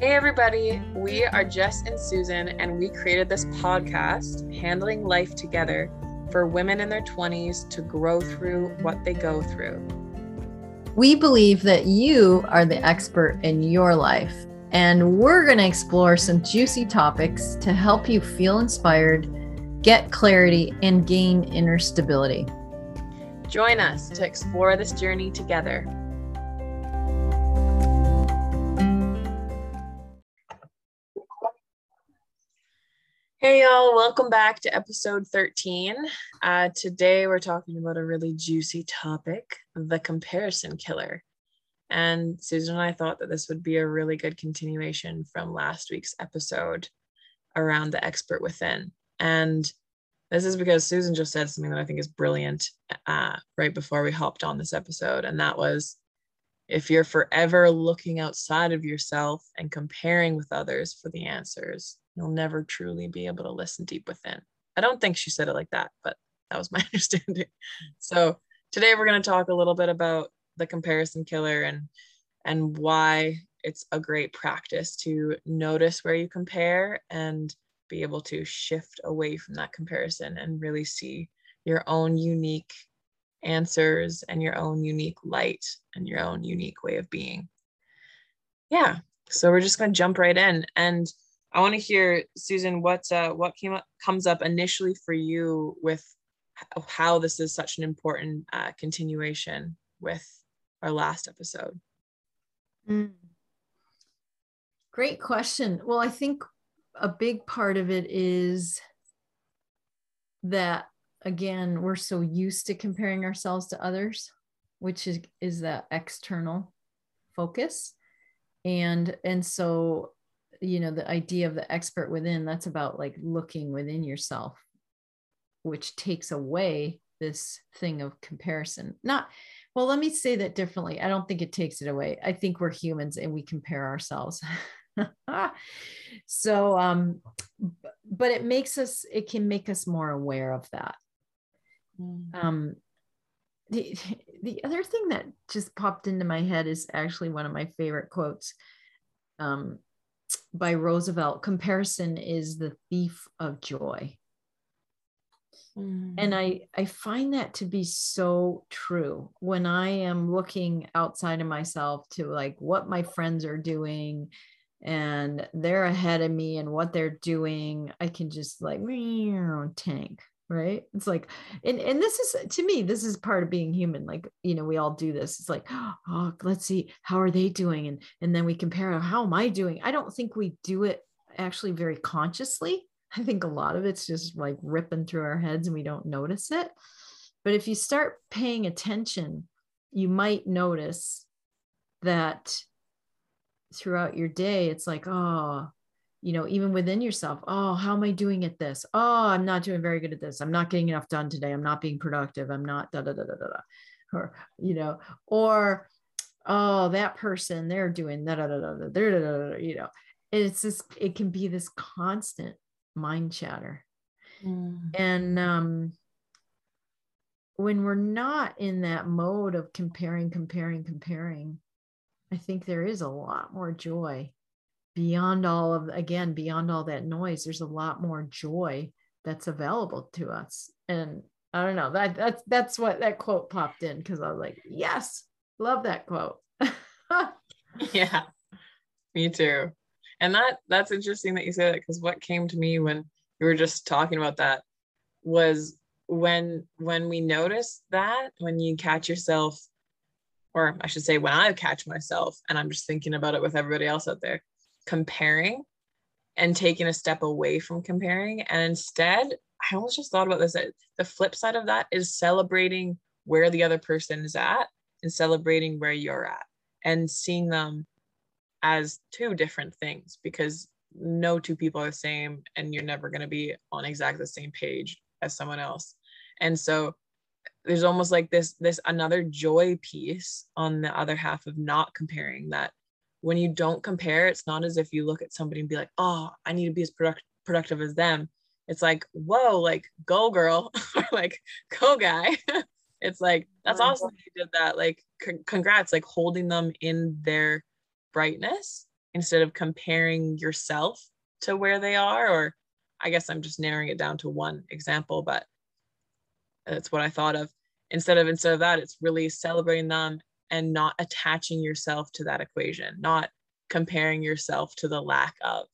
Hey, everybody. We are Jess and Susan, and we created this podcast, Handling Life Together, for women in their 20s to grow through what they go through. We believe that you are the expert in your life, and we're going to explore some juicy topics to help you feel inspired, get clarity, and gain inner stability. Join us to explore this journey together. Hey, y'all, welcome back to episode 13. Uh, today, we're talking about a really juicy topic the comparison killer. And Susan and I thought that this would be a really good continuation from last week's episode around the expert within. And this is because Susan just said something that I think is brilliant uh, right before we hopped on this episode. And that was if you're forever looking outside of yourself and comparing with others for the answers, you'll never truly be able to listen deep within. I don't think she said it like that, but that was my understanding. So today we're going to talk a little bit about the comparison killer and and why it's a great practice to notice where you compare and be able to shift away from that comparison and really see your own unique answers and your own unique light and your own unique way of being. Yeah, so we're just going to jump right in and I want to hear Susan what uh, what came up comes up initially for you with how this is such an important uh, continuation with our last episode. Mm. Great question. Well, I think a big part of it is that again we're so used to comparing ourselves to others which is is that external focus and and so you know the idea of the expert within that's about like looking within yourself which takes away this thing of comparison. Not well let me say that differently. I don't think it takes it away. I think we're humans and we compare ourselves. So um but it makes us it can make us more aware of that. Mm-hmm. um the the other thing that just popped into my head is actually one of my favorite quotes. Um by roosevelt comparison is the thief of joy. Mm-hmm. and i i find that to be so true. When i am looking outside of myself to like what my friends are doing and they're ahead of me and what they're doing i can just like tank right? It's like and and this is to me this is part of being human like you know we all do this. It's like oh let's see how are they doing? And and then we compare how am i doing? I don't think we do it actually very consciously. I think a lot of it's just like ripping through our heads and we don't notice it. But if you start paying attention you might notice that throughout your day it's like oh you know even within yourself oh how am i doing at this oh i'm not doing very good at this i'm not getting enough done today i'm not being productive i'm not da da da da da, da. or you know or oh that person they're doing da da da da da da da da you know it's this it can be this constant mind chatter mm. and um when we're not in that mode of comparing comparing comparing I think there is a lot more joy beyond all of, again, beyond all that noise. There's a lot more joy that's available to us. And I don't know that that's that's what that quote popped in because I was like, yes, love that quote. yeah, me too. And that that's interesting that you say that because what came to me when you were just talking about that was when when we notice that when you catch yourself or I should say, when I catch myself and I'm just thinking about it with everybody else out there, comparing and taking a step away from comparing. And instead, I almost just thought about this. The flip side of that is celebrating where the other person is at and celebrating where you're at and seeing them as two different things because no two people are the same and you're never going to be on exactly the same page as someone else. And so there's almost like this this another joy piece on the other half of not comparing that when you don't compare it's not as if you look at somebody and be like oh i need to be as product- productive as them. It's like whoa like go girl or like go guy. It's like that's awesome you did that. Like c- congrats like holding them in their brightness instead of comparing yourself to where they are or i guess i'm just narrowing it down to one example but that's what i thought of. Instead of instead of that it's really celebrating them and not attaching yourself to that equation not comparing yourself to the lack of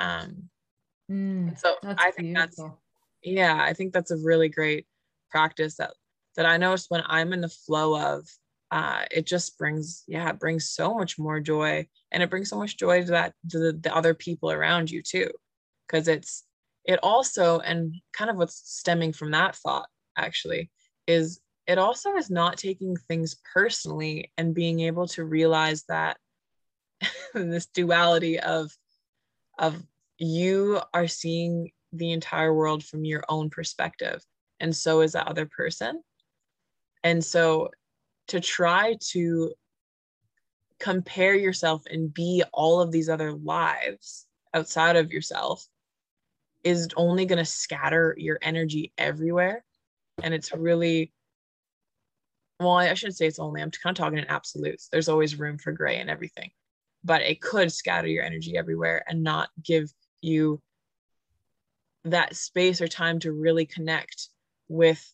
um mm, so i think beautiful. that's yeah i think that's a really great practice that that i notice when i'm in the flow of uh it just brings yeah it brings so much more joy and it brings so much joy to that to the, the other people around you too because it's it also and kind of what's stemming from that thought actually is it also is not taking things personally and being able to realize that this duality of of you are seeing the entire world from your own perspective and so is that other person. And so to try to compare yourself and be all of these other lives outside of yourself is only going to scatter your energy everywhere. And it's really well i shouldn't say it's only i'm kind of talking in absolutes there's always room for gray and everything but it could scatter your energy everywhere and not give you that space or time to really connect with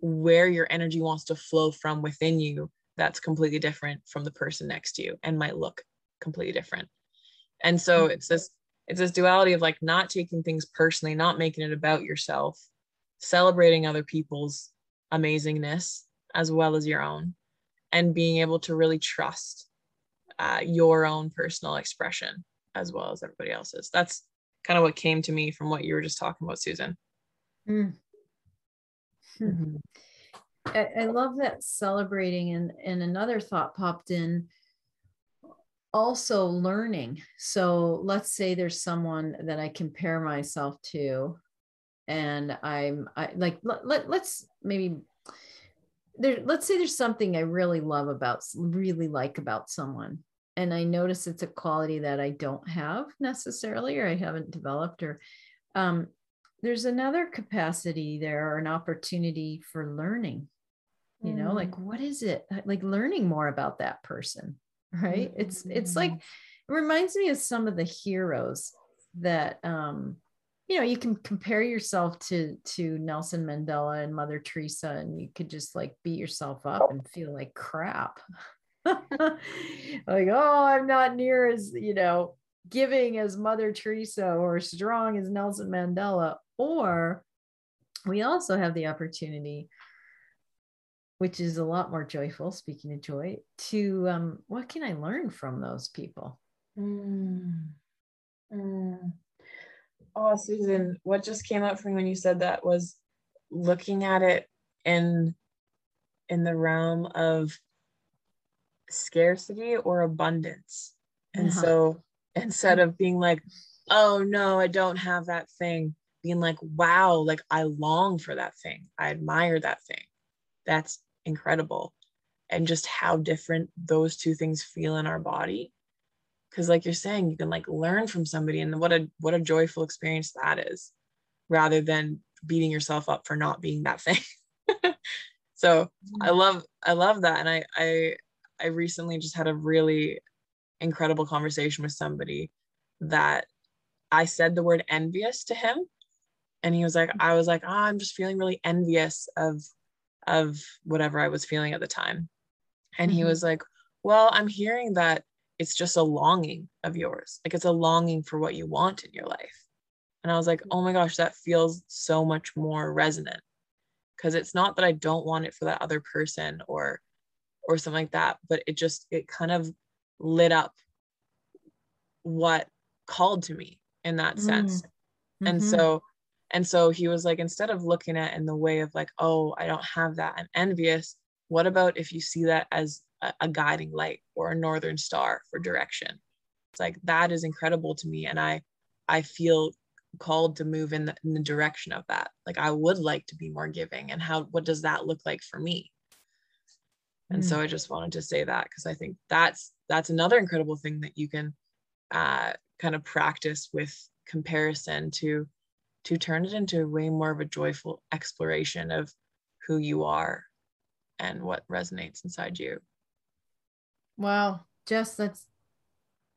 where your energy wants to flow from within you that's completely different from the person next to you and might look completely different and so mm-hmm. it's this it's this duality of like not taking things personally not making it about yourself celebrating other people's amazingness as well as your own and being able to really trust uh, your own personal expression as well as everybody else's that's kind of what came to me from what you were just talking about susan mm. mm-hmm. I, I love that celebrating and and another thought popped in also learning so let's say there's someone that i compare myself to and i'm I, like let, let, let's maybe there let's say there's something i really love about really like about someone and i notice it's a quality that i don't have necessarily or i haven't developed or um, there's another capacity there or an opportunity for learning you know mm. like what is it like learning more about that person right mm-hmm. it's it's like mm-hmm. it reminds me of some of the heroes that um you know you can compare yourself to to Nelson Mandela and Mother Teresa and you could just like beat yourself up and feel like crap. Like oh I'm not near as you know giving as Mother Teresa or strong as Nelson Mandela. Or we also have the opportunity which is a lot more joyful speaking of joy to um, what can i learn from those people? Mm. Oh susan what just came up for me when you said that was looking at it in in the realm of scarcity or abundance. And uh-huh. so instead of being like oh no i don't have that thing being like wow like i long for that thing. I admire that thing. That's incredible. And just how different those two things feel in our body because like you're saying you can like learn from somebody and what a what a joyful experience that is rather than beating yourself up for not being that thing so i love i love that and i i i recently just had a really incredible conversation with somebody that i said the word envious to him and he was like i was like oh, i'm just feeling really envious of of whatever I was feeling at the time. And mm-hmm. he was like, Well, I'm hearing that it's just a longing of yours. Like it's a longing for what you want in your life. And I was like, Oh my gosh, that feels so much more resonant. Cause it's not that I don't want it for that other person or or something like that, but it just it kind of lit up what called to me in that sense. Mm-hmm. And so and so he was like, instead of looking at in the way of like, oh, I don't have that, I'm envious. What about if you see that as a, a guiding light or a northern star for direction? It's like that is incredible to me, and I, I feel called to move in the, in the direction of that. Like I would like to be more giving, and how what does that look like for me? And mm. so I just wanted to say that because I think that's that's another incredible thing that you can uh, kind of practice with comparison to to turn it into way more of a joyful exploration of who you are and what resonates inside you. Wow, Jess, that's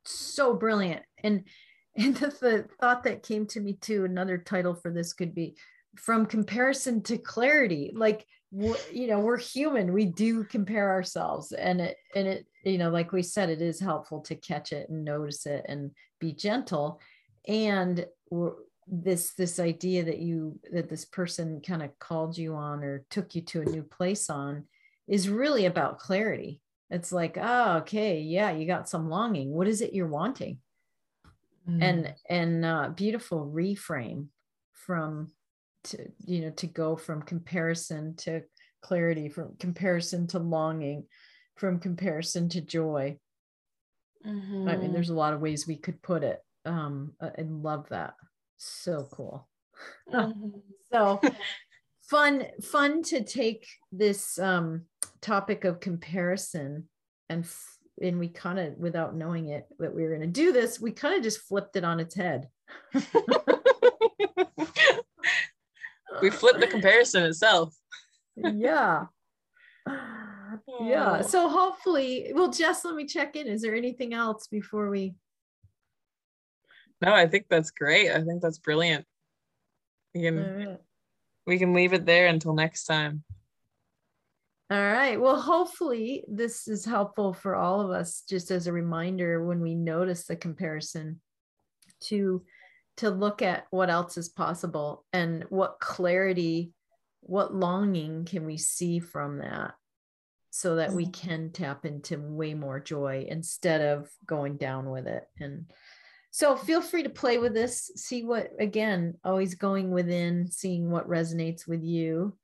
so brilliant. And and the, the thought that came to me too, another title for this could be from comparison to clarity. Like you know, we're human. We do compare ourselves, and it and it you know, like we said, it is helpful to catch it and notice it and be gentle. And this this idea that you that this person kind of called you on or took you to a new place on is really about clarity it's like oh okay yeah you got some longing what is it you're wanting mm. and and uh, beautiful reframe from to you know to go from comparison to clarity from comparison to longing from comparison to joy mm-hmm. i mean there's a lot of ways we could put it um i love that so cool mm-hmm. so fun fun to take this um topic of comparison and and we kind of without knowing it that we were going to do this we kind of just flipped it on its head. We flipped the comparison itself. Yeah. Yeah so hopefully well jess let me check in. Is there anything else before we? No i think that's great. I think that's brilliant. We can right. We can leave it there until next time all right. Well, hopefully this is helpful for all of us just as a reminder when we notice the comparison to to look at what else is possible and what clarity, what longing can we see from that so that we mm-hmm. can tap into way more joy instead of going down with it and so feel free to play with this see what again always going within seeing what resonates with you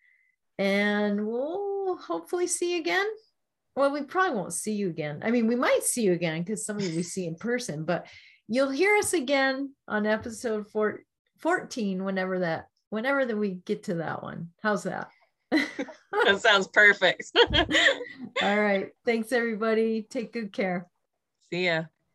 and we'll hopefully see you again. Well, we probably won't see you again. I mean, we might see you again because some of you we see in person, but you'll hear us again on episode four, 14 whenever that whenever that we get to that one. How's that? that sounds perfect. All right. Thanks everybody. Take good care. See ya.